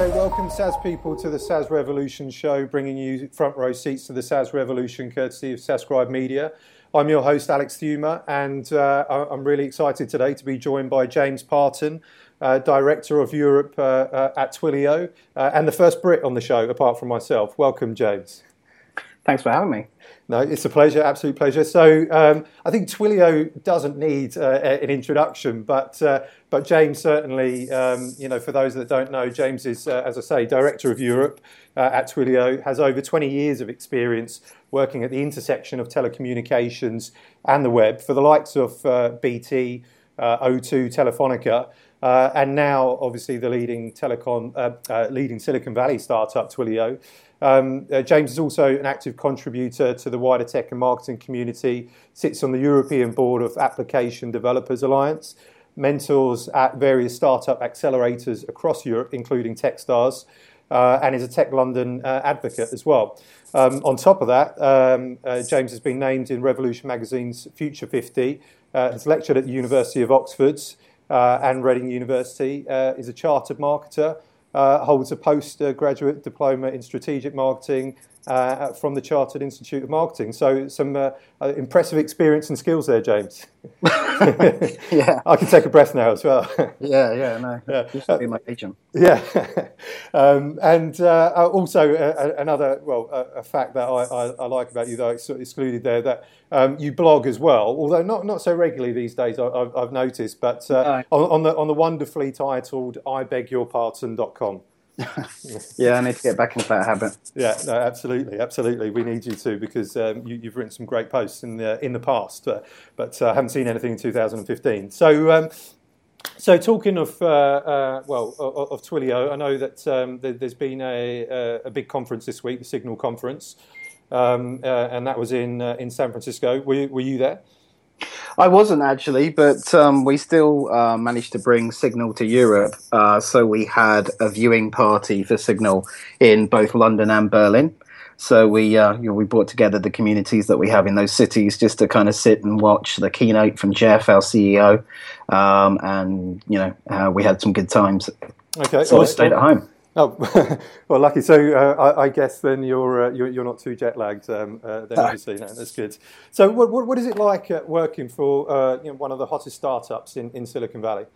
Okay, welcome SaaS people to the SaaS Revolution show, bringing you front row seats to the SaaS Revolution courtesy of SaaScribe Media. I'm your host, Alex Theuma, and uh, I'm really excited today to be joined by James Parton, uh, Director of Europe uh, uh at Twilio, uh, and the first Brit on the show, apart from myself. Welcome, James. Thanks for having me. No, it's a pleasure, absolute pleasure. So um, I think Twilio doesn't need uh, an introduction, but uh, but James certainly, um, you know, for those that don't know, James is, uh, as I say, director of Europe uh, at Twilio, has over 20 years of experience working at the intersection of telecommunications and the web for the likes of uh, BT, uh, O2, Telefonica. and now, obviously, the leading telecom, leading Silicon Valley startup Twilio. Um, uh, James is also an active contributor to the wider tech and marketing community, sits on the European Board of Application Developers Alliance, mentors at various startup accelerators across Europe, including Techstars, uh, and is a Tech London uh, advocate as well. Um, on top of that, um, uh, James has been named in Revolution Magazine's Future 50, uh, has lectured at the University of Oxford uh, and Reading University, is a chartered marketer, Uh, holds a postgraduate diploma in strategic marketing uh, from the Chartered Institute of Marketing. So, some uh, uh impressive experience and skills there, James. yeah, I can take a breath now as well. yeah, yeah, no, yeah. used to be my agent. Yeah, um, and uh, uh also another well, a, fact that I, I, I, like about you, though it's excluded there, that um, you blog as well, although not not so regularly these days. I, have noticed, but uh, no. on, on, the on the wonderfully titled "I beg your pardon.com. yeah, I need to get back into that habit. Yeah, no, absolutely, absolutely. We need you to because um, you, have written some great posts in the in the past, uh, but uh, haven't seen anything in 2015. So. Um, so talking of uh, uh well of, of, Twilio, I know that um, there's been a, a, big conference this week, the Signal conference, um, uh, and that was in uh, in San Francisco. Were were you there? I wasn't actually, but um, we still uh, managed to bring Signal to Europe. Uh, so we had a viewing party for Signal in both London and Berlin. So we uh, you know, we brought together the communities that we have in those cities just to kind of sit and watch the keynote from Jeff, our CEO, um, and you know uh, we had some good times. Okay, so I stayed at home. Oh, well, lucky. So uh, I, I, guess then you're, uh, you're, you're not too jet lagged. Um, uh, then obviously, no, that's good. So what, what, what is it like working for uh, you know, one of the hottest startups in, in Silicon Valley?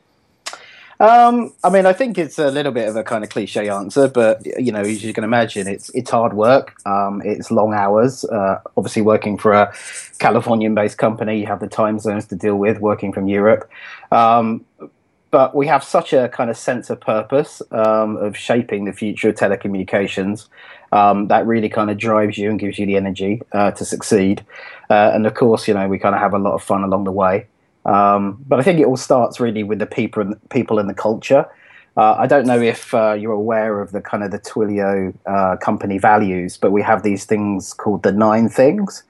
Um, I mean, I think it's a little bit of a kind of cliche answer, but you know, as you can imagine, it's it's hard work. Um, it's long hours. Uh, obviously, working for a Californian-based company, you have the time zones to deal with. Working from Europe, um, but we have such a kind of sense of purpose um, of shaping the future of telecommunications um, that really kind of drives you and gives you the energy uh, to succeed. Uh, and of course, you know, we kind of have a lot of fun along the way. Um, but I think it all starts really with the people and people and the culture. Uh, I don't know if uh, you're aware of the kind of the Twilio uh, company values, but we have these things called the nine things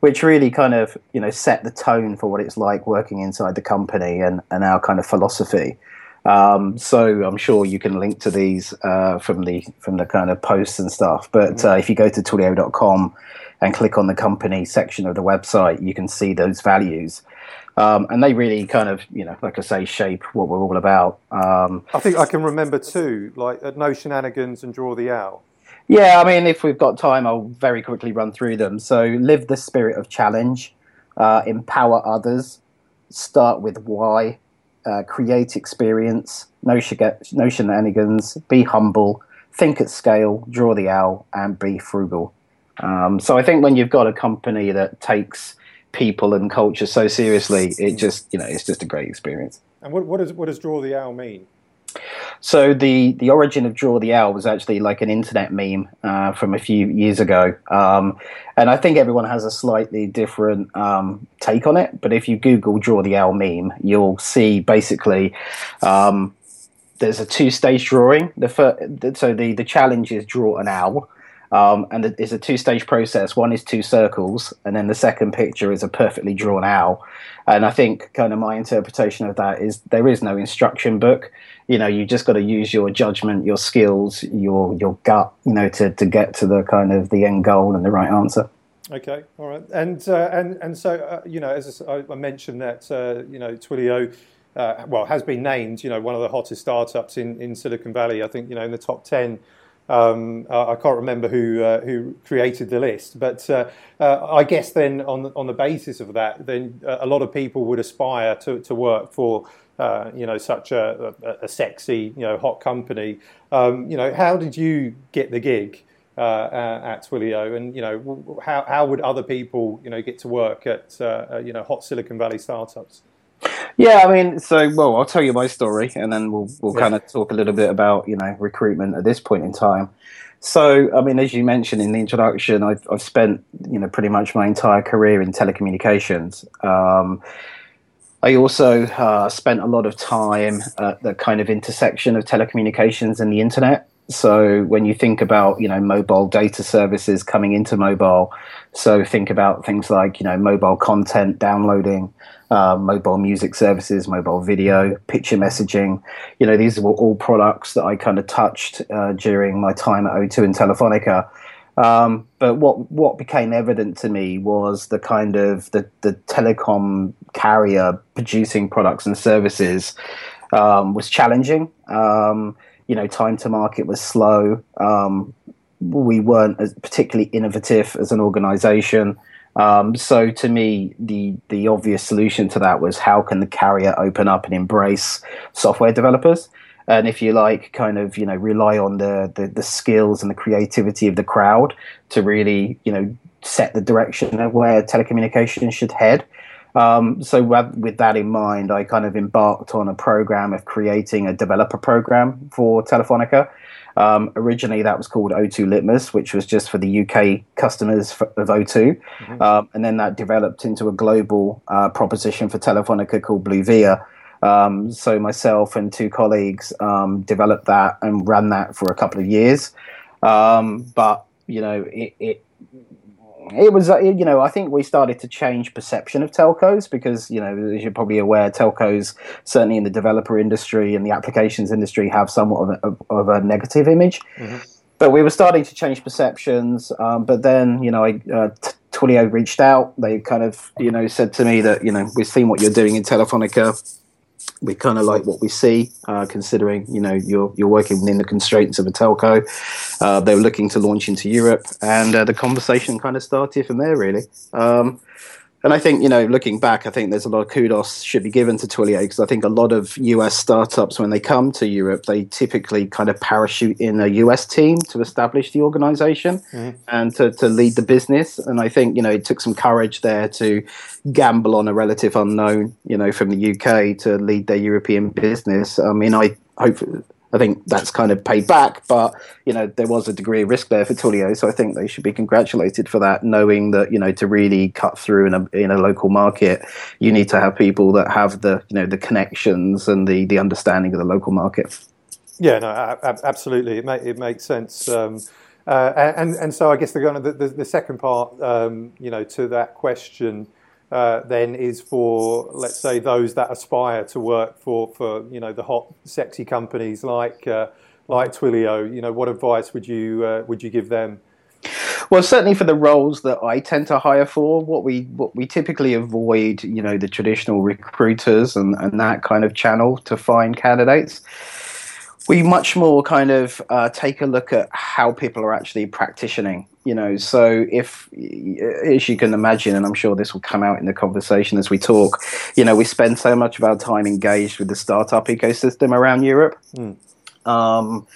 which really kind of you know set the tone for what it's like working inside the company and, and our kind of philosophy. Um, so I'm sure you can link to these uh, from the from the kind of posts and stuff. But mm-hmm. uh, if you go to twilio.com and click on the company section of the website, you can see those values. Um, and they really kind of, you know, like I say, shape what we're all about. Um, I think I can remember too, like no shenanigans and draw the owl. Yeah, I mean, if we've got time, I'll very quickly run through them. So, live the spirit of challenge, uh, empower others, start with why, uh, create experience, no, no shenanigans, be humble, think at scale, draw the owl, and be frugal. Um, so, I think when you've got a company that takes people and culture so seriously, it just, you know, it's just a great experience. And what, what, does, what does draw the owl mean? So the the origin of Draw the Owl was actually like an internet meme uh, from a few years ago, um, and I think everyone has a slightly different um, take on it. But if you Google Draw the Owl meme, you'll see basically um, there's a two stage drawing. The fir- so the the challenge is draw an owl. Um, and it's a two-stage process. One is two circles, and then the second picture is a perfectly drawn owl. And I think kind of my interpretation of that is there is no instruction book. You know, you just got to use your judgment, your skills, your your gut, you know, to, to get to the kind of the end goal and the right answer. Okay, all right, and uh, and and so uh, you know, as I, mentioned that uh, you know Twilio uh, well, has been named, you know, one of the hottest startups in, in Silicon Valley. I think, you know, in the top 10. Um, I can't remember who uh, who created the list, but uh, uh, I guess then on on the basis of that, then a lot of people would aspire to, to work for uh, you know such a, a, a, sexy you know hot company. Um, you know, how did you get the gig? Uh, at Twilio, and you know how how would other people you know get to work at uh, you know hot Silicon Valley startups? Yeah, I mean, so well, I'll tell you my story, and then we'll we'll yeah. kind of talk a little bit about you know recruitment at this point in time. So, I mean, as you mentioned in the introduction, I've I've spent you know pretty much my entire career in telecommunications. Um, I also uh, spent a lot of time at the kind of intersection of telecommunications and the internet. So when you think about you know mobile data services coming into mobile, so think about things like you know mobile content downloading, uh, mobile music services, mobile video, picture messaging. You know these were all products that I kind of touched uh, during my time at O2 and Telefonica. Um, but what what became evident to me was the kind of the, the telecom carrier producing products and services um, was challenging. Um, you know, time to market was slow. Um, we weren't as particularly innovative as an organization. Um, so to me, the the obvious solution to that was how can the carrier open up and embrace software developers, and if you like, kind of you know rely on the, the the skills and the creativity of the crowd to really you know set the direction of where telecommunications should head. Um, so with that in mind, I kind of embarked on a program of creating a developer program for Telefonica. Um, originally, that was called O2 Litmus, which was just for the UK customers of O2, mm-hmm. um, and then that developed into a global uh, proposition for Telefonica called Bluevia. Um, so myself and two colleagues um, developed that and ran that for a couple of years. Um, but you know, it, it it was uh, you know I think we started to change perception of telcos because you know as you're probably aware telcos certainly in the developer industry and the applications industry have somewhat of a, of a negative image. Mm-hmm. But we were starting to change perceptions. Um, but then you know I, uh, Twilio reached out. They kind of you know said to me that you know we've seen what you're doing in Telefonica we kind of like what we see, uh, considering you know you're you're working within the constraints of a telco. Uh, they were looking to launch into Europe, and uh, the conversation kind of started from there, really. Um, and I think you know, looking back, I think there's a lot of kudos should be given to Twilio because I think a lot of US startups, when they come to Europe, they typically kind of parachute in a US team to establish the organization mm-hmm. and to, to lead the business. And I think you know it took some courage there to gamble on a relative unknown, you know, from the UK to lead their European business. I mean, I hope I think that's kind of paid back, but you know there was a degree of risk there for Twilio, so I think they should be congratulated for that, knowing that you know to really cut through in a in a local market, you need to have people that have the you know the connections and the the understanding of the local market. Yeah, no, absolutely, it it makes sense. Um, uh, and and so I guess the, the, the second part, um, you know, to that question uh, then is for let's say those that aspire to work for for you know the hot sexy companies like uh, like Twilio. You know, what advice would you uh, would you give them? Well, certainly for the roles that I tend to hire for, what we what we typically avoid, you know, the traditional recruiters and, and that kind of channel to find candidates we much more kind of uh, take a look at how people are actually practicing you know so if as you can imagine and i'm sure this will come out in the conversation as we talk you know we spend so much of our time engaged with the startup ecosystem around europe mm. Um,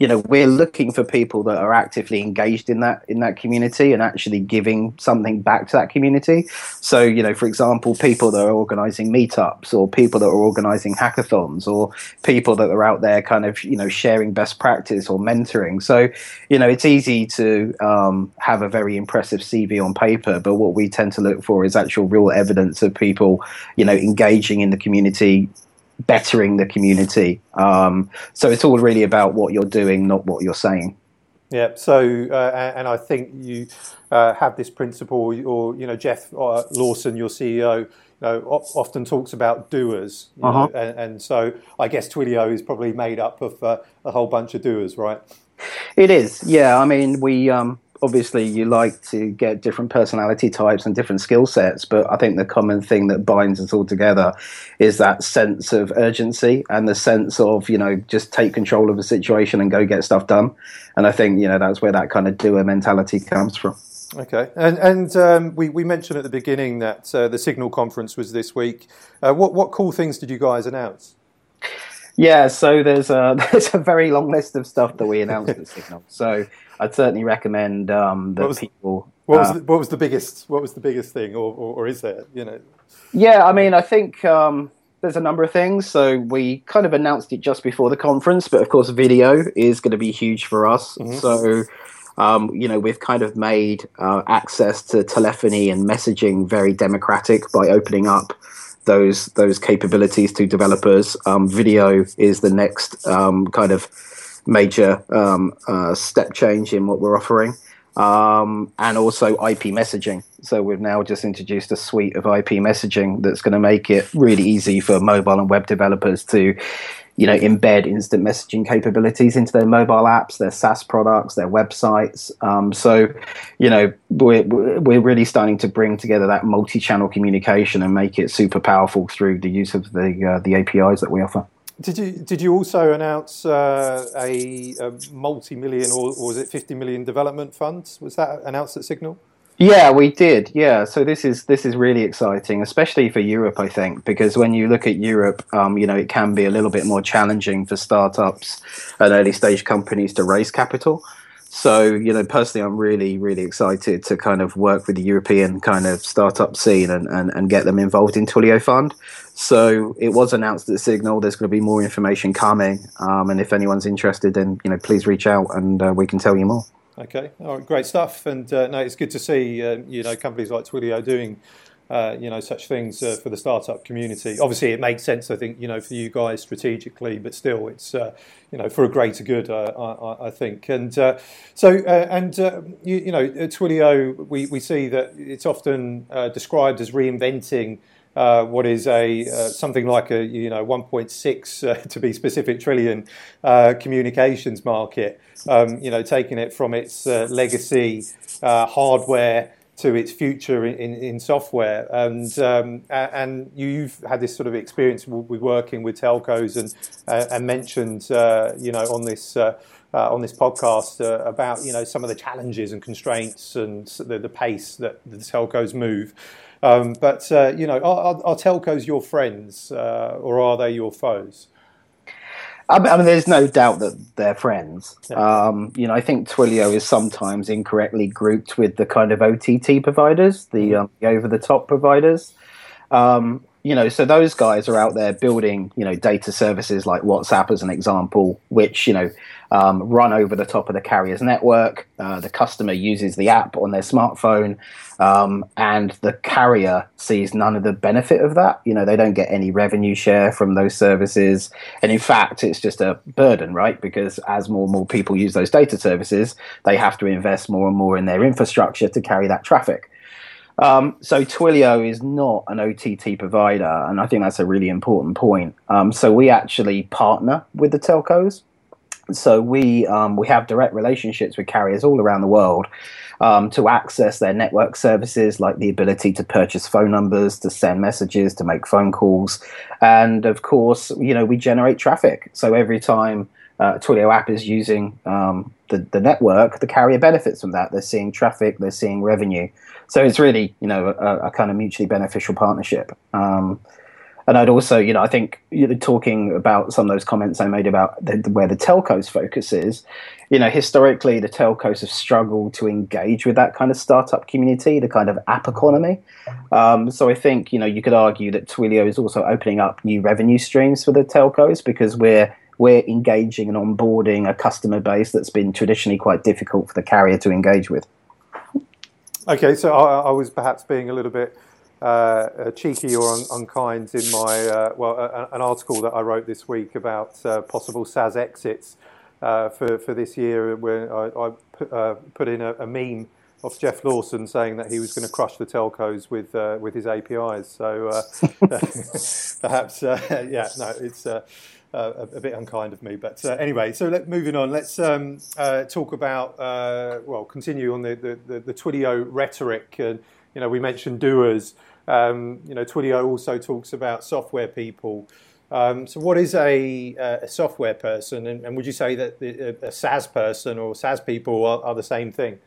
you know we're looking for people that are actively engaged in that in that community and actually giving something back to that community. So you know for example people that are organizing meetups or people that are organizing hackathons or people that are out there kind of you know sharing best practice or mentoring. So you know it's easy to um, have a very impressive cv on paper but what we tend to look for is actual real evidence of people you know engaging in the community bettering the community. Um, so it's all really about what you're doing, not what you're saying. Yeah. So, uh, and I think you uh, have this principle, or you know, Jeff uh, Lawson, your CEO, you know, often talks about doers, uh-huh. know, and, and, so I guess Twilio is probably made up of uh, a whole bunch of doers, right? It is. Yeah. I mean, we. Um, obviously you like to get different personality types and different skill sets, but I think the common thing that binds us all together is that sense of urgency and the sense of, you know, just take control of the situation and go get stuff done. And I think, you know, that's where that kind of doer mentality comes from. Okay, and and um, we we mentioned at the beginning that uh, the Signal conference was this week. Uh, what what cool things did you guys announce? Yeah, so there's a there's a very long list of stuff that we announced at Signal. So I'd certainly recommend um, that What was- people. What was uh, the, what was the biggest what was the biggest thing, or, or, or is there? You know, Yeah, I mean, I think um, there's a number of things. So we kind of announced it just before the conference, but of course, video is going to be huge for us. So, um, you know, we've kind of made uh, access to telephony and messaging very democratic by opening up those those capabilities to developers. Um, video is the next um, kind of major um, uh, step change in what we're offering um, and also IP messaging. So we've now just introduced a suite of IP messaging that's going to make it really easy for mobile and web developers to, you know, embed instant messaging capabilities into their mobile apps, their SaaS products, their websites. Um, so, you know, we're we're really starting to bring together that multi-channel communication and make it super powerful through the use of the uh, the APIs that we offer. Did you did you also announce uh, a, a multi million or, or was it fifty million development fund? Was that announced at Signal? Yeah, we did. Yeah, so this is this is really exciting, especially for Europe, I think, because when you look at Europe, um, you know, it can be a little bit more challenging for startups and early stage companies to raise capital. So, you know, personally, I'm really, really excited to kind of work with the European kind of startup scene and, and, and get them involved in Twilio Fund. So it was announced at Signal. There's going to be more information coming, um, and if anyone's interested, then you know, please reach out and uh, we can tell you more. Okay, all right, great stuff. And uh, no, it's good to see uh, you know companies like Twilio doing uh, you know such things uh, for the startup community. Obviously, it makes sense, I think, you know, for you guys strategically, but still, it's uh, you know for a greater good, uh, I, I- I think. And uh, so, uh, and you, you know, Twilio, we we see that it's often described as reinventing. Uh, what is a uh, something like a you know 1.6 uh, to be specific trillion communications market. Um, you know, taking it from its legacy hardware to its future in, in, software. And um, and you've had this sort of experience with working with telcos and uh, and mentioned uh, you know on this. Uh, uh, on this podcast uh, about you know some of the challenges and constraints and the, the pace that the telcos move, um, but uh, you know are, are, telcos your friends or are they your foes? I mean, there's no doubt that they're friends. Yeah. Um, you know, I think Twilio is sometimes incorrectly grouped with the kind of OTT providers, the, um, the over-the-top providers. Um, you know, so those guys are out there building, you know, data services like WhatsApp as an example, which you know um, run over the top of the carrier's network. Uh, the customer uses the app on their smartphone, um, and the carrier sees none of the benefit of that. You know, they don't get any revenue share from those services, and in fact, it's just a burden, right? Because as more and more people use those data services, they have to invest more and more in their infrastructure to carry that traffic. Um, so Twilio is not an OTT provider, and I think that's a really important point. Um, so we actually partner with the telcos. So we um, we have direct relationships with carriers all around the world um, to access their network services, like the ability to purchase phone numbers, to send messages, to make phone calls, and of course, you know, we generate traffic. So every time uh, Twilio app is using um, the the network, the carrier benefits from that. They're seeing traffic, they're seeing revenue. So it's really, you know, a, a kind of mutually beneficial partnership. Um, and I'd also, you know, I think you know, talking about some of those comments I made about the, where the telcos focus is, you know, historically the telcos have struggled to engage with that kind of startup community, the kind of app economy. Um, so I think, you know, you could argue that Twilio is also opening up new revenue streams for the telcos because we're we're engaging and onboarding a customer base that's been traditionally quite difficult for the carrier to engage with. Okay, so I, I was perhaps being a little bit uh, cheeky or un- unkind in my uh, well, an article that I wrote this week about uh, possible SaaS exits uh, for for this year, where I, I put, uh, put in a, a meme of Jeff Lawson saying that he was going to crush the telcos with with his APIs. So perhaps, yeah, no, it's. Uh, uh, a, a, bit unkind of me. But uh, anyway, so let, moving on, let's um, uh, talk about, uh, well, continue on the, the, the, the Twilio rhetoric. And, you know, we mentioned doers. Um, you know, Twilio also talks about software people. Um, so, what is a, a software person, and, and, would you say that a SaaS person or SaaS people are, are the same thing?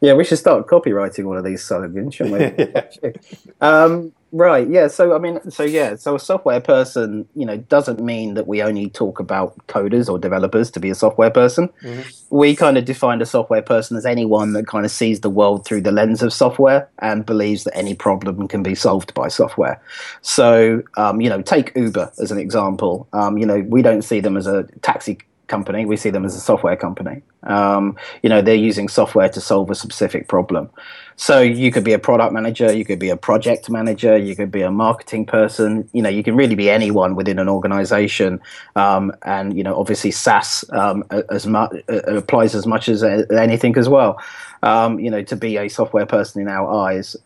Yeah, we should start copyrighting one of these slogans, shouldn't we? um, right. Yeah. So I mean, so yeah. So a software person, you know, doesn't mean that we only talk about coders or developers to be a software person. Mm-hmm. We kind of define a software person as anyone that kind of sees the world through the lens of software and believes that any problem can be solved by software. So, um, you know, take Uber as an example. Um, you know, we don't see them as a taxi company. We see them as a software company. Um, you know, they're using software to solve a specific problem. So you could be a product manager, you could be a project manager, you could be a marketing person. You know, you can really be anyone within an organization. Um, and you know, obviously, SaaS um, as uh, applies as much as anything as well. Um, you know, to be a software person in our eyes.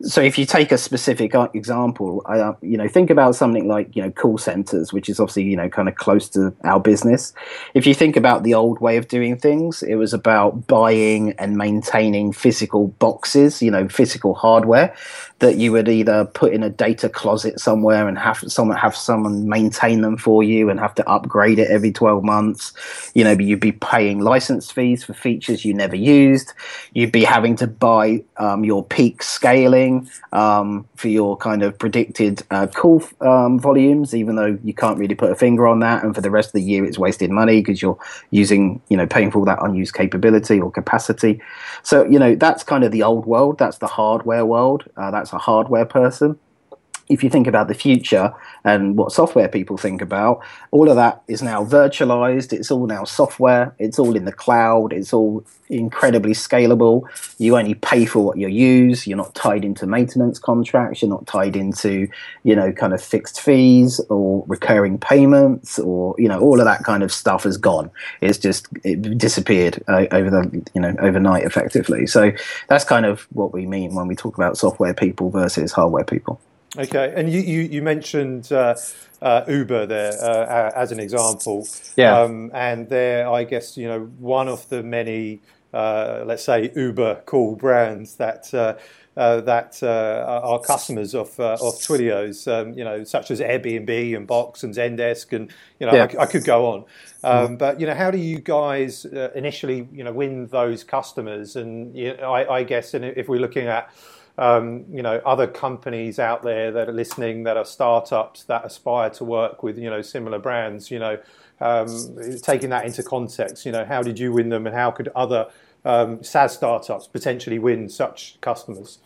So if you take a specific example, uh, you know, think about something like you know call centers, which is obviously you know kind of close to our business. If you think about the old way of doing things, it was about buying and maintaining physical boxes, you know, physical hardware that you would either put in a data closet somewhere and have someone have someone maintain them for you and have to upgrade it every 12 months. You know you'd be paying license fees for features you never used. You'd be having to buy um, your peak scaling um, for your kind of predicted uh, call um, volumes even though you can't really put a finger on that. And for the rest of the year it's wasted money because you're using you know paying for all that unused capability or capacity. So you know that's kind of the old world. That's the hardware world. Uh, that's a hardware person. If you think about the future and what software people think about, all of that is now virtualized. It's all now software. It's all in the cloud. It's all incredibly scalable. You only pay for what you use. You're not tied into maintenance contracts. You're not tied into, you know, kind of fixed fees or recurring payments or, you know, all of that kind of stuff is gone. It's just it disappeared uh, over the, you know, overnight effectively. So that's kind of what we mean when we talk about software people versus hardware people. Okay, and you you, you mentioned uh, uh, Uber there uh, as an example. Yeah. Um, and they're, I guess, you know, one of the many, uh, let's say, Uber cool brands that. Uh, uh, that are customers of of Twilio's, um, you know, such as Airbnb and Box and Zendesk, and you know, yeah. I, I, could go on. Um, mm. But you know, how do you guys initially, you know, win those customers? And you know, I, I guess, and if we're looking at um, you know other companies out there that are listening that are startups that aspire to work with you know similar brands you know um, taking that into context you know how did you win them and how could other um, SaaS startups potentially win such customers?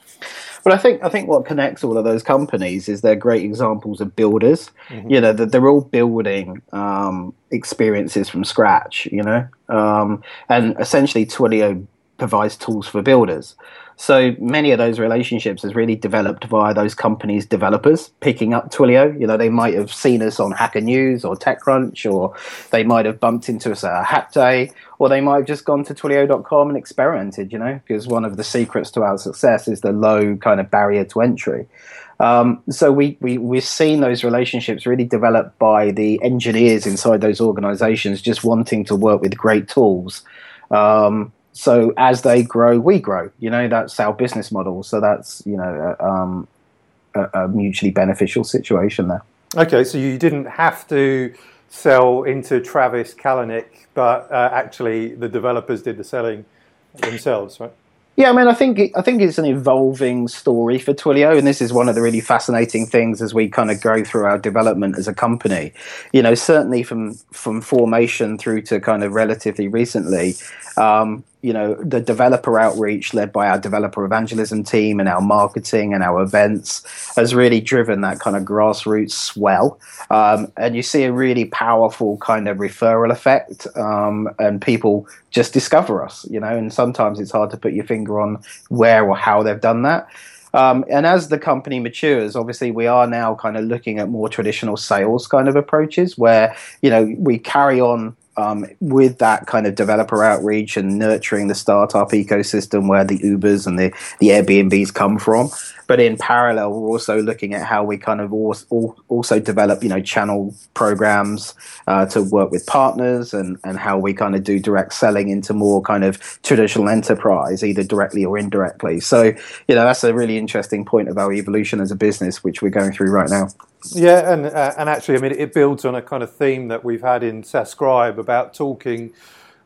Well, I think I think what connects all of those companies is they're great examples of builders. Mm-hmm. You know, that they're all building um, experiences from scratch. You know, um, and essentially Twilio provides tools for builders. So many of those relationships has really developed via those companies' developers picking up Twilio. You know, they might have seen us on Hacker News or TechCrunch, or they might have bumped into us at a Hack Day, or they might have just gone to Twilio.com and experimented. You know, because one of the secrets to our success is the low kind of barrier to entry. Um, so we, we we've seen those relationships really developed by the engineers inside those organizations just wanting to work with great tools. Um, so as they grow, we grow. You know, that's our business model. So that's you know um, a, a, mutually beneficial situation there. Okay, so you didn't have to sell into Travis Kalanick, but uh, actually the developers did the selling themselves, right? Yeah, I mean, I think I think it's an evolving story for Twilio, and this is one of the really fascinating things as we kind of go through our development as a company. You know, certainly from from formation through to kind of relatively recently, um, you know the developer outreach led by our developer evangelism team and our marketing and our events has really driven that kind of grassroots swell. Um, and you see a really powerful kind of referral effect um, and people just discover us you know and sometimes it's hard to put your finger on where or how they've done that. Um, and as the company matures, obviously we are now kind of looking at more traditional sales kind of approaches where, you know, we carry on um, with that kind of developer outreach and nurturing the startup ecosystem where the Ubers and the, the Airbnbs come from. But in parallel, we're also looking at how we kind of also, develop, you know, channel programs uh, to work with partners and, and how we kind of do direct selling into more kind of traditional enterprise, either directly or indirectly. So, you know, that's a really interesting point of our evolution as a business, which we're going through right now. Yeah, and uh, and actually, I mean, it builds on a kind of theme that we've had in SaaScribe about talking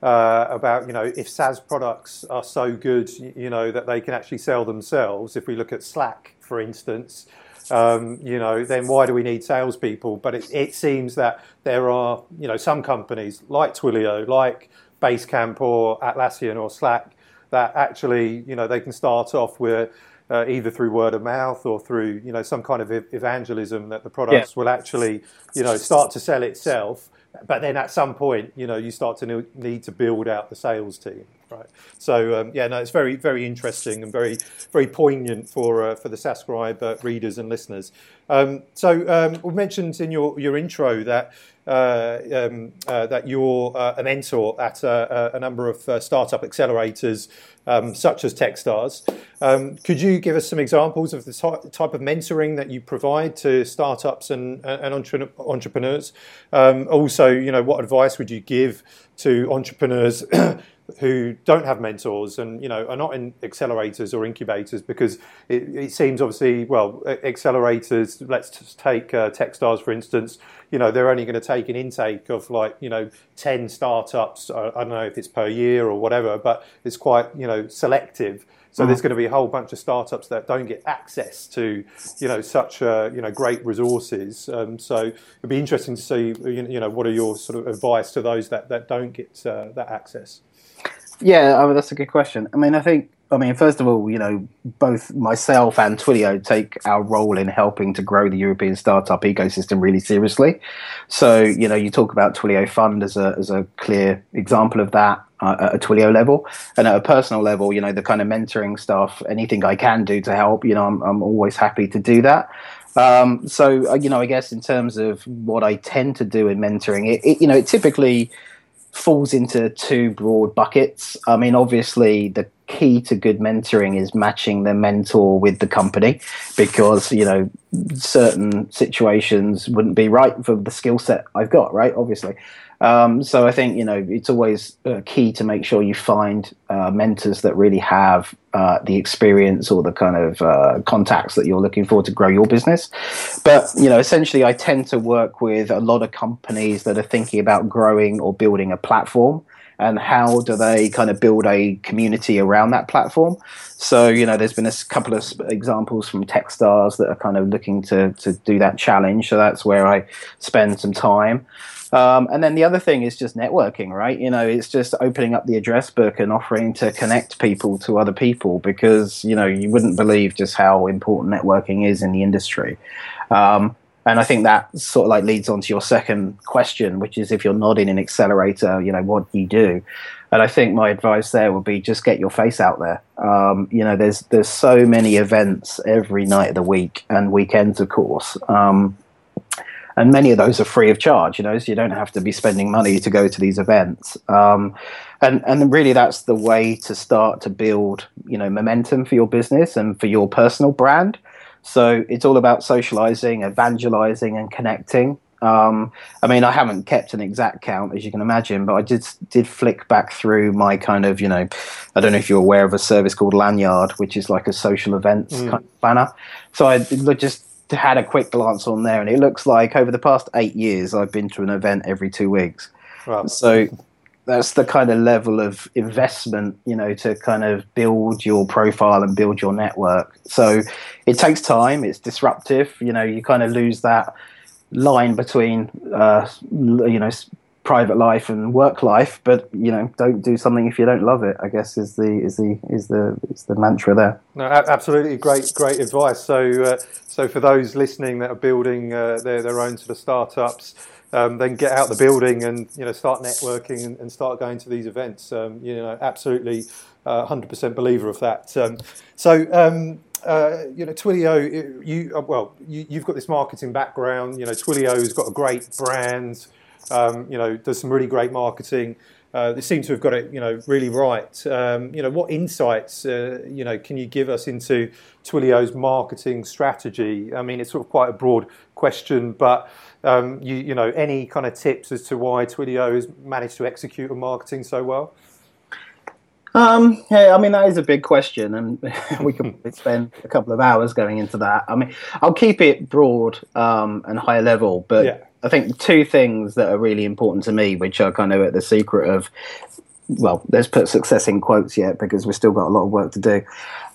uh, about you know if SaaS products are so good, you know that they can actually sell themselves. If we look at Slack, for instance, um, you know, then why do we need salespeople? But it, it seems that there are you know some companies like Twilio, like Basecamp or Atlassian or Slack that actually you know they can start off with uh, either through word of mouth or through you know some kind of evangelism that the products yeah. will actually you know start to sell itself but then at some point you know you start to need to build out the sales team right so um, yeah no it's very very interesting and very very poignant for uh, for the SaaScribe uh, readers and listeners um, so um, we mentioned in your your intro that uh, um, uh, that you're uh, a mentor at a number of startup accelerators, um, such as TechStars. Um, could you give us some examples of the type of mentoring that you provide to startups and, and entrepreneurs? Um, also, you know, what advice would you give to entrepreneurs who don't have mentors and you know are not in accelerators or incubators because it, it seems obviously well accelerators let's just take uh, techstars for instance you know they're only going to take an intake of like you know 10 startups i don't know if it's per year or whatever but it's quite you know selective so there's going to be a whole bunch of startups that don't get access to, you know, such uh, you know great resources. Um, so it'd be interesting to see, you know, what are your sort of advice to those that, that don't get uh, that access. Yeah, I mean, that's a good question. I mean, I think, I mean, first of all, you know, both myself and Twilio take our role in helping to grow the European startup ecosystem really seriously. So, you know, you talk about Twilio Fund as a as a clear example of that. Uh, at a Twilio level, and at a personal level, you know, the kind of mentoring stuff, anything I can do to help, you know, I'm, I'm always happy to do that. Um, so, uh, you know, I guess in terms of what I tend to do in mentoring, it, it you know, it typically falls into two broad buckets. I mean, obviously, the key to good mentoring is matching the mentor with the company because, you know, certain situations wouldn't be right for the skill set I've got, right? Obviously. Um, so I think you know it's always uh, key to make sure you find uh, mentors that really have uh, the experience or the kind of uh, contacts that you're looking for to grow your business. But you know, essentially, I tend to work with a lot of companies that are thinking about growing or building a platform and how do they kind of build a community around that platform. So, you know, there's been a couple of examples from Techstars that are kind of looking to, to do that challenge. So that's where I spend some time. Um, and then the other thing is just networking, right? You know, it's just opening up the address book and offering to connect people to other people because, you know, you wouldn't believe just how important networking is in the industry. Um, and I think that sort of like leads on to your second question, which is if you're not in an accelerator, you know, what do you do? And I think my advice there would be just get your face out there. Um, you know, there's there's so many events every night of the week and weekends, of course. Um, and many of those are free of charge. You know, so you don't have to be spending money to go to these events. Um, and and really, that's the way to start to build you know momentum for your business and for your personal brand. So it's all about socializing, evangelizing, and connecting. Um, I mean, I haven't kept an exact count, as you can imagine, but I did did flick back through my kind of, you know, I don't know if you're aware of a service called Lanyrd, which is like a social events mm. kind of banner. So I just had a quick glance on there, and it looks like over the past eight years, I've been to an event every two weeks. So that's the kind of level of investment, you know, to kind of build your profile and build your network. So it takes time. It's disruptive. You know, you kind of lose that line between, uh, you know, private life and work life, but you know, don't do something if you don't love it. I guess is the is the is the is the mantra there. No, absolutely great great advice. So uh, so for those listening that are building uh, their their own sort of startups. Um, then get out the building and you know start networking and, and start going to these events. Um, you know, absolutely, uh, hundred percent believer of that. Um, so um, uh, you know, Twilio, you uh, well, you, have got this marketing background. You know, Twilio's got a great brand. Um, you know, does some really great marketing. Uh, they seem to have got it, you know, really right. Um, you know, what insights, uh, you know, can you give us into Twilio's marketing strategy? I mean, it's sort of quite a broad question, but um, you, you know, any kind of tips as to why Twilio has managed to execute on marketing so well? Um, yeah, I mean that is a big question, and we could spend a couple of hours going into that. I mean, I'll keep it broad um, and high level, but yeah. I think two things that are really important to me, which are kind of at the secret of, well, let's put success in quotes yet because we've still got a lot of work to do.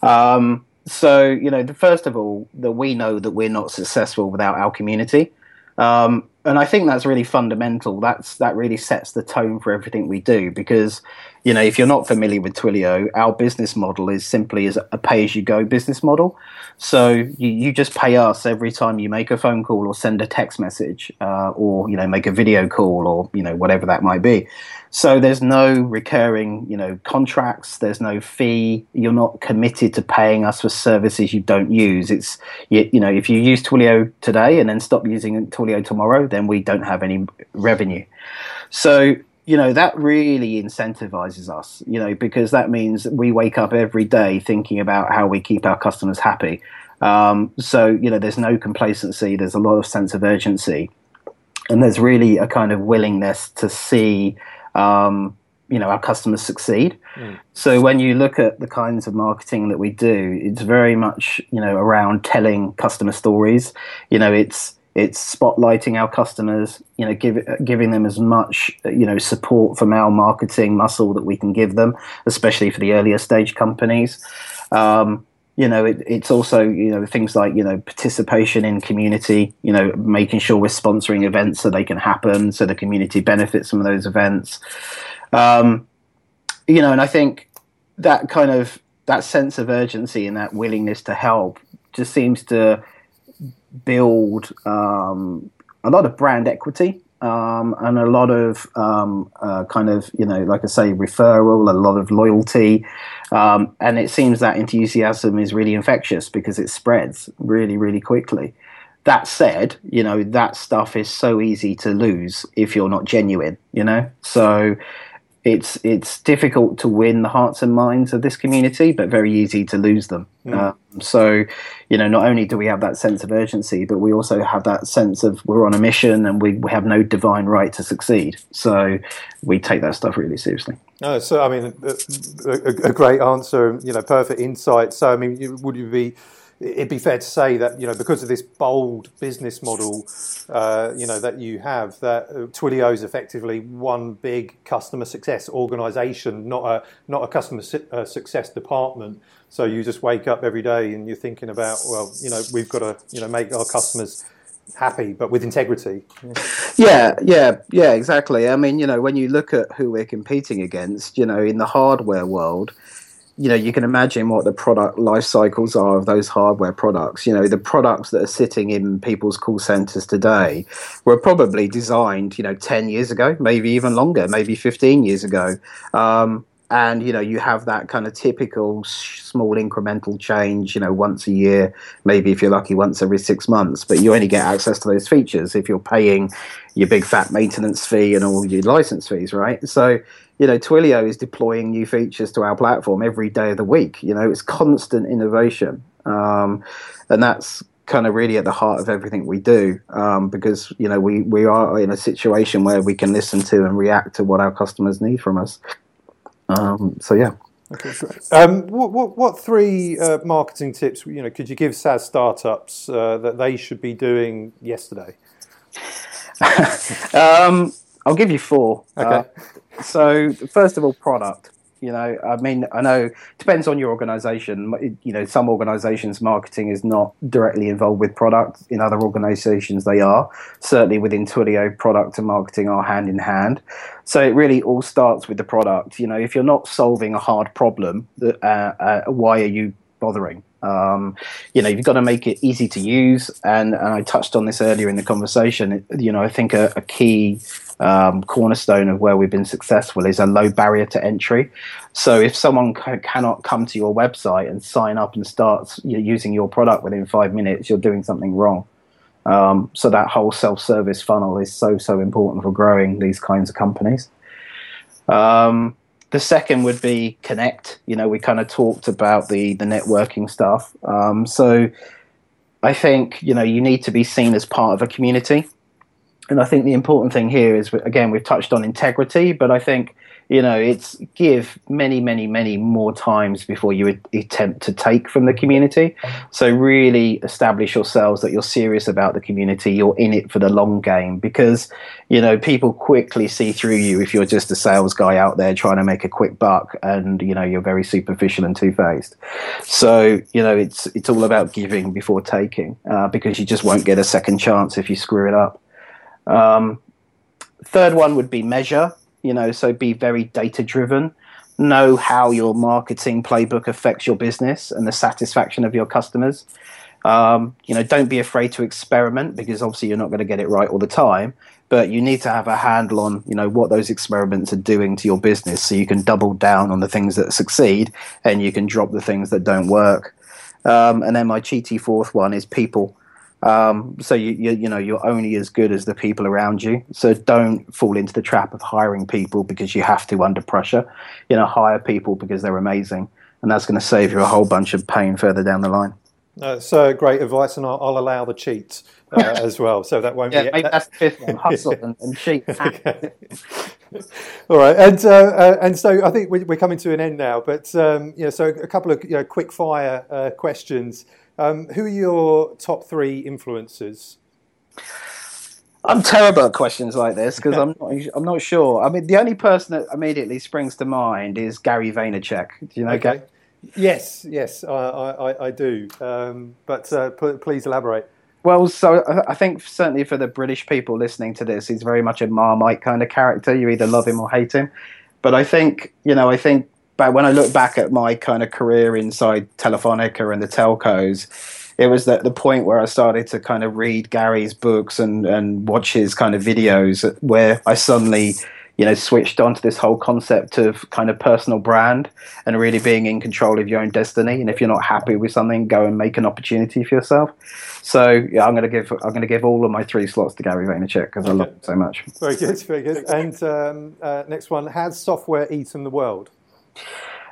Um, so, you know, the, first of all, that we know that we're not successful without our community. Um, and I think that's really fundamental. That's that really sets the tone for everything we do because you know if you're not familiar with Twilio, our business model is simply as a pay-as-you-go business model. So you, you just pay us every time you make a phone call or send a text message, uh, or you know make a video call or you know whatever that might be. So there's no recurring, you know, contracts. There's no fee. You're not committed to paying us for services you don't use. It's you, you know, if you use Twilio today and then stop using Twilio tomorrow, then we don't have any revenue. So you know that really incentivizes us you know because that means we wake up every day thinking about how we keep our customers happy um, so you know there's no complacency there's a lot of sense of urgency and there's really a kind of willingness to see um, you know our customers succeed. Mm. So when you look at the kinds of marketing that we do, it's very much you know around telling customer stories. You know, it's it's spotlighting our customers. You know, give, giving them as much you know support from our marketing muscle that we can give them, especially for the earlier stage companies. Um, you know, it, it's also you know things like you know participation in community. You know, making sure we're sponsoring events so they can happen, so the community benefits from those events. Um, you know, and I think that kind of that sense of urgency and that willingness to help just seems to build um, a lot of brand equity um, and a lot of um, uh, kind of you know like I say referral, a lot of loyalty, um, and it seems that enthusiasm is really infectious because it spreads really really quickly. That said, you know that stuff is so easy to lose if you're not genuine, you know. So it's it's difficult to win the hearts and minds of this community, but very easy to lose them. Mm. Um, so, you know, not only do we have that sense of urgency, but we also have that sense of we're on a mission and we, we have no divine right to succeed. So, we take that stuff really seriously. No, so I mean, a, a, a great answer. You know, perfect insight. So, I mean, would you be it'd be fair to say that you know because of this bold business model, uh, you know that you have that Twilio is effectively one big customer success organisation, not a not a customer su- uh, success department. So you just wake up every day and you're thinking about well, you know, we've got to you know make our customers happy, but with integrity. Yeah, yeah, yeah, exactly. I mean, you know, when you look at who we're competing against, you know, in the hardware world you know you can imagine what the product life cycles are of those hardware products. You know the products that are sitting in people's call centers today were probably designed you know 10 years ago maybe even longer maybe 15 years ago. Um, and you know you have that kind of typical small incremental change you know once a year maybe if you're lucky once every six months. But you only get access to those features if you're paying your big fat maintenance fee and all your license fees right? So you know, Twilio is deploying new features to our platform every day of the week. You know, it's constant innovation, um, and that's kind of really at the heart of everything we do um, because you know we we are in a situation where we can listen to and react to what our customers need from us. Um, so yeah. Okay. Um, what, what, what three uh, marketing tips you know could you give SaaS startups uh, that they should be doing yesterday? um, I'll give you four. Okay. Uh, so first of all, product. You know, I mean, I know it depends on your organization. You know, some organizations' marketing is not directly involved with product. In other organizations, they are. Certainly within Twilio, product and marketing are hand in hand. So it really all starts with the product. You know, if you're not solving a hard problem, uh, uh, why are you bothering? Um, you know, you've got to make it easy to use, and, and I touched on this earlier in the conversation. You know, I think a, a key um, cornerstone of where we've been successful is a low barrier to entry. So if someone c- cannot come to your website and sign up and start using your product within five minutes, you're doing something wrong. Um, so that whole self-service funnel is so so important for growing these kinds of companies. Um, the second would be connect. You know, we kind of talked about the the networking stuff. Um, so I think you know you need to be seen as part of a community, and I think the important thing here is again we've touched on integrity, but I think you know it's give many many many more times before you attempt to take from the community. So really establish yourselves that you're serious about the community you're in it for the long game because you know people quickly see through you if you're just a sales guy out there trying to make a quick buck and you know you're very superficial and two-faced. So you know it's it's all about giving before taking uh, because you just won't get a second chance if you screw it up um, third one would be measure you know, so be very data driven. Know how your marketing playbook affects your business and the satisfaction of your customers. Um, you know, don't be afraid to experiment because obviously you're not going to get it right all the time. But you need to have a handle on, you know, what those experiments are doing to your business, so you can double down on the things that succeed and you can drop the things that don't work. Um, and then my cheaty fourth one is people. Um, so you, you, you know you're only as good as the people around you. So don't fall into the trap of hiring people because you have to under pressure. You know, hire people because they're amazing, and that's going to save you a whole bunch of pain further down the line. That's uh, great advice, and I'll, I'll allow the cheat uh, as well. So that won't be. yeah, be. that's the fifth one: hustle and, and cheat. All right, and uh, uh, and so I think we're coming to an end now. But um, you know, so a couple of you know, quick fire uh, questions. Um, who are your top three influencers? I'm terrible at questions like this because I'm not, I'm not sure. I mean, the only person that immediately springs to mind is Gary Vaynerchuk. Do you know? Okay. Gary? Yes, yes, I, I, I do. Um, but uh, p- please elaborate. Well, so I think certainly for the British people listening to this, he's very much a Marmite kind of character. You either love him or hate him. But I think, you know, I think but when I look back at my kind of career inside Telefonica and the telcos, it was at the point where I started to kind of read Gary's books and, and watch his kind of videos where I suddenly, you know, switched on to this whole concept of kind of personal brand and really being in control of your own destiny. And if you're not happy with something, go and make an opportunity for yourself. So yeah, I'm going to give I'm going to give all of my three slots to Gary Vaynerchuk because okay. I love him so much. Very good, very good. And um, uh, next one: Has software eaten the world?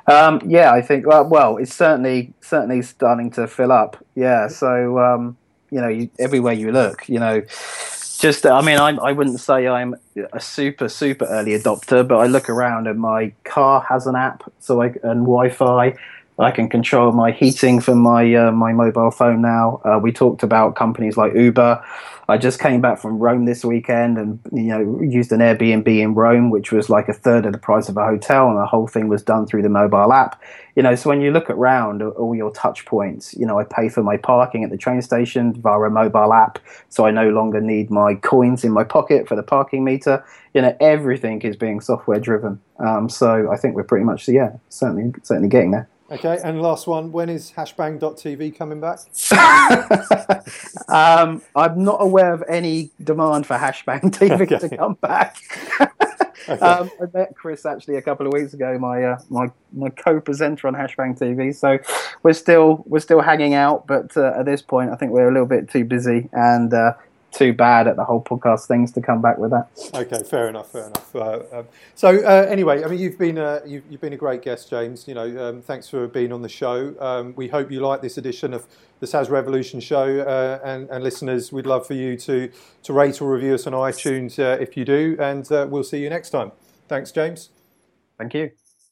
Um, yeah, I think well, well, it's certainly certainly starting to fill up. Yeah, so um, you know, you, everywhere you look, you know, just I mean, I I wouldn't say I'm a super super early adopter, but I look around and my car has an app, so I and Wi-Fi. I can control my heating from my uh, my mobile phone now. Uh, we talked about companies like Uber. I just came back from Rome this weekend and you know used an Airbnb in Rome, which was like a third of the price of a hotel, and the whole thing was done through the mobile app. You know, so when you look around all your touch points, you know, I pay for my parking at the train station via a mobile app, so I no longer need my coins in my pocket for the parking meter. You know, everything is being software driven. Um, so I think we're pretty much yeah, certainly certainly getting there. Okay, and last one, when is hashbang.tv coming back? um, I'm not aware of any demand for Hashbang TV okay. to come back. okay. um, I met Chris actually a couple of weeks ago, my uh, my my co-presenter on Hashbang TV. So we're still we're still hanging out, but uh, at this point, I think we're a little bit too busy and uh, too bad at the whole podcast things to come back with that. Okay, fair enough, fair enough. Uh, um, so uh, anyway, I mean, you've been uh, you've, you've, been a great guest, James. You know, um, thanks for being on the show. Um, we hope you like this edition of the SaaS Revolution show, uh, and, and, listeners, we'd love for you to to rate or review us on iTunes uh, if you do, and uh, we'll see you next time. Thanks, James. Thank you.